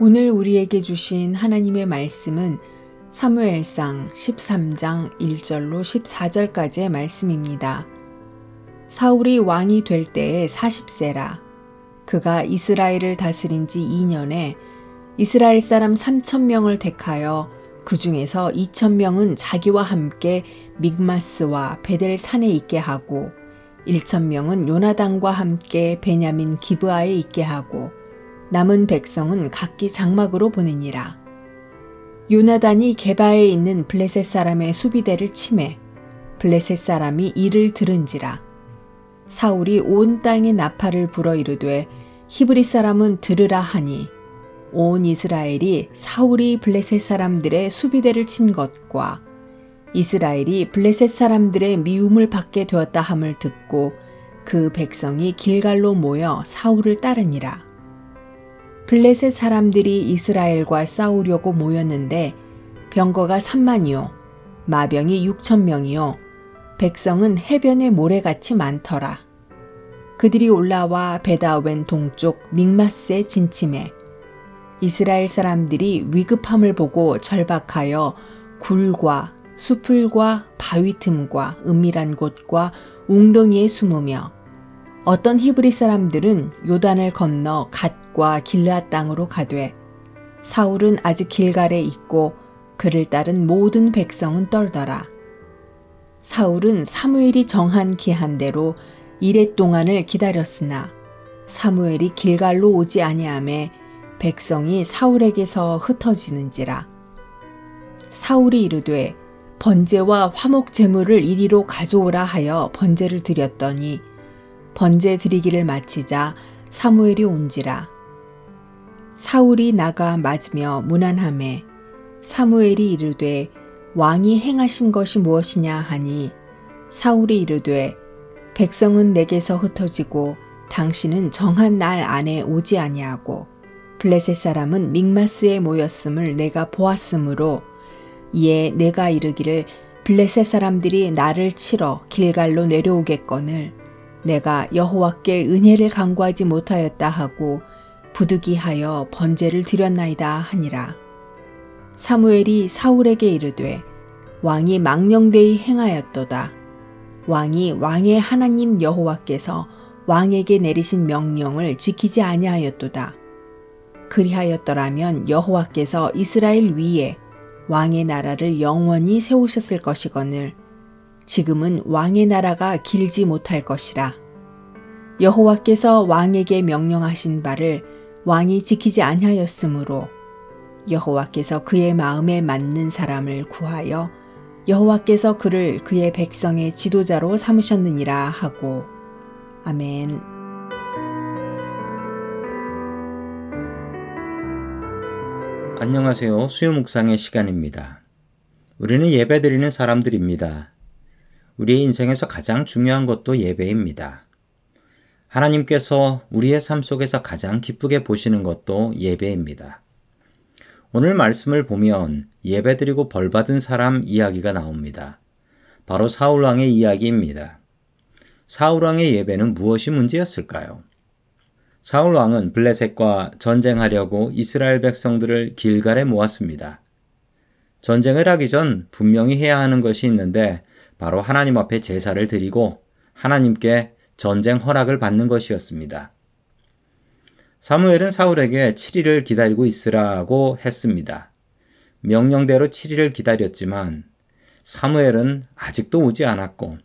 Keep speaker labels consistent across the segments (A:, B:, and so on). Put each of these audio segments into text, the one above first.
A: 오늘 우리에게 주신 하나님의 말씀은 사무엘상 13장 1절로 14절까지의 말씀입니다. 사울이 왕이 될 때에 40세라. 그가 이스라엘을 다스린 지 2년에 이스라엘 사람 3천명을 택하여 그 중에서 2천명은 자기와 함께 믹마스와 베델 산에 있게 하고 1천명은 요나단과 함께 베냐민 기브아에 있게 하고 남은 백성은 각기 장막으로 보내니라. 요나단이 게바에 있는 블레셋 사람의 수비대를 침해 블레셋 사람이 이를 들은지라. 사울이 온 땅에 나팔을 불어 이르되 히브리 사람은 들으라 하니 온 이스라엘이 사울이 블레셋 사람들의 수비대를 친 것과 이스라엘이 블레셋 사람들의 미움을 받게 되었다 함을 듣고 그 백성이 길갈로 모여 사울을 따르니라. 블레셋 사람들이 이스라엘과 싸우려고 모였는데 병거가 3만이요 마병이 6천 명이요 백성은 해변의 모래같이 많더라. 그들이 올라와 베다웬 동쪽 믹마스에 진침해 이스라엘 사람들이 위급함을 보고 절박하여 굴과 수풀과 바위 틈과 은밀한 곳과 웅덩이에 숨으며 어떤 히브리 사람들은 요단을 건너 갓 과 길라 땅으로 가되 사울은 아직 길갈에 있고 그를 따른 모든 백성은 떨더라. 사울은 사무엘이 정한 기한대로 이래 동안을 기다렸으나 사무엘이 길갈로 오지 아니함에 백성이 사울에게서 흩어지는지라. 사울이 이르되 번제와 화목 제물을 이리로 가져오라 하여 번제를 드렸더니 번제 드리기를 마치자 사무엘이 온지라. 사울이 나가 맞으며 무난함에 사무엘이 이르되 왕이 행하신 것이 무엇이냐 하니? 사울이 이르되 백성은 내게서 흩어지고 당신은 정한 날 안에 오지 아니하고 블레셋 사람은 믹마스에 모였음을 내가 보았으므로 이에 내가 이르기를 블레셋 사람들이 나를 치러 길갈로 내려오겠거늘 내가 여호와께 은혜를 강구하지 못하였다 하고 부득이하여 번제를 드렸나이다 하니라. 사무엘이 사울에게 이르되 왕이 망령되이 행하였도다. 왕이 왕의 하나님 여호와께서 왕에게 내리신 명령을 지키지 아니하였도다. 그리하였더라면 여호와께서 이스라엘 위에 왕의 나라를 영원히 세우셨을 것이거늘 지금은 왕의 나라가 길지 못할 것이라. 여호와께서 왕에게 명령하신 바를 왕이 지키지 아니하였으므로 여호와께서 그의 마음에 맞는 사람을 구하여 여호와께서 그를 그의 백성의 지도자로 삼으셨느니라 하고 아멘.
B: 안녕하세요. 수요 묵상의 시간입니다. 우리는 예배드리는 사람들입니다. 우리의 인생에서 가장 중요한 것도 예배입니다. 하나님께서 우리의 삶 속에서 가장 기쁘게 보시는 것도 예배입니다. 오늘 말씀을 보면 예배드리고 벌받은 사람 이야기가 나옵니다. 바로 사울왕의 이야기입니다. 사울왕의 예배는 무엇이 문제였을까요? 사울왕은 블레셋과 전쟁하려고 이스라엘 백성들을 길갈에 모았습니다. 전쟁을 하기 전 분명히 해야 하는 것이 있는데 바로 하나님 앞에 제사를 드리고 하나님께 전쟁 허락을 받는 것이었습니다. 사무엘은 사울에게 7일을 기다리고 있으라고 했습니다. 명령대로 7일을 기다렸지만 사무엘은 아직도 오지 않았고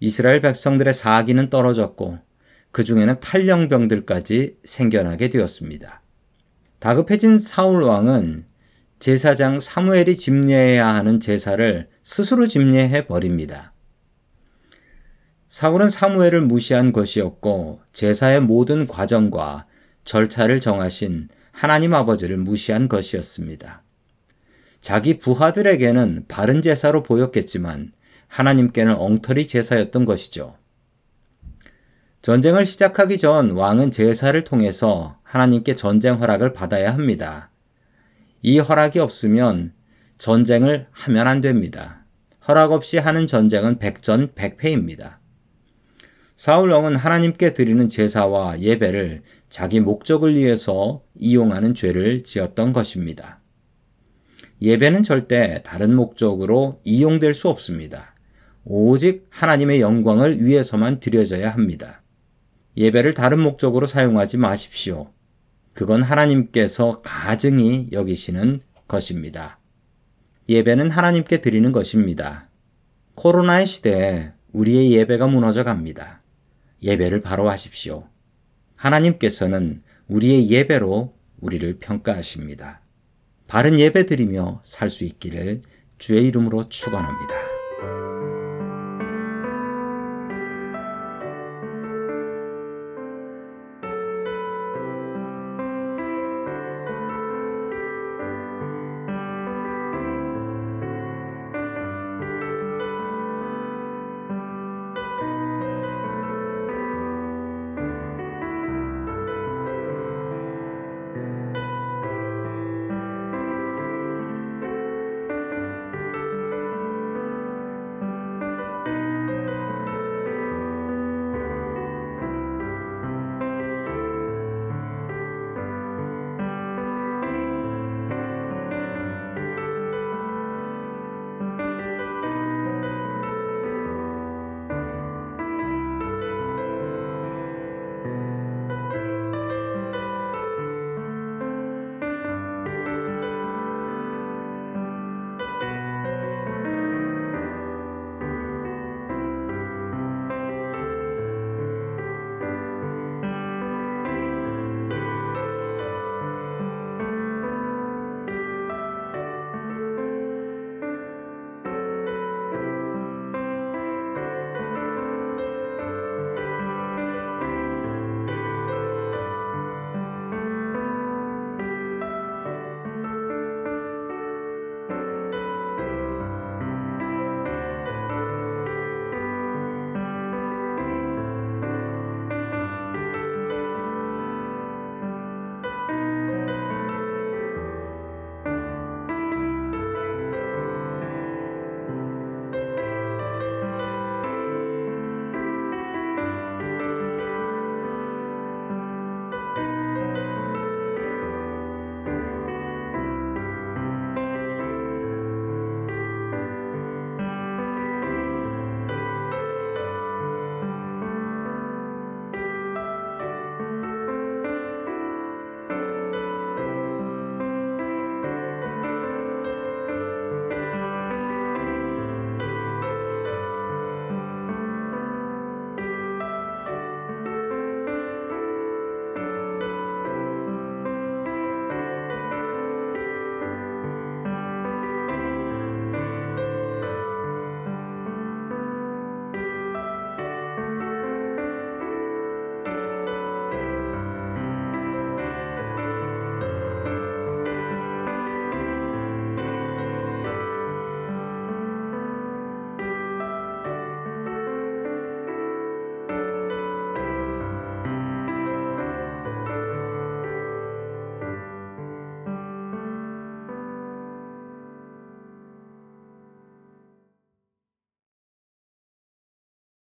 B: 이스라엘 백성들의 사기는 떨어졌고 그 중에는 탈령병들까지 생겨나게 되었습니다. 다급해진 사울 왕은 제사장 사무엘이 집례해야 하는 제사를 스스로 집례해 버립니다. 사울은 사무엘을 무시한 것이었고 제사의 모든 과정과 절차를 정하신 하나님 아버지를 무시한 것이었습니다. 자기 부하들에게는 바른 제사로 보였겠지만 하나님께는 엉터리 제사였던 것이죠. 전쟁을 시작하기 전 왕은 제사를 통해서 하나님께 전쟁 허락을 받아야 합니다. 이 허락이 없으면 전쟁을 하면 안 됩니다. 허락 없이 하는 전쟁은 백전 백패입니다. 사울 왕은 하나님께 드리는 제사와 예배를 자기 목적을 위해서 이용하는 죄를 지었던 것입니다. 예배는 절대 다른 목적으로 이용될 수 없습니다. 오직 하나님의 영광을 위해서만 드려져야 합니다. 예배를 다른 목적으로 사용하지 마십시오. 그건 하나님께서 가증히 여기시는 것입니다. 예배는 하나님께 드리는 것입니다. 코로나의 시대에 우리의 예배가 무너져 갑니다. 예배를 바로 하십시오. 하나님께서는 우리의 예배로 우리를 평가하십니다. 바른 예배 드리며 살 수 있기를 주의 이름으로 축원합니다.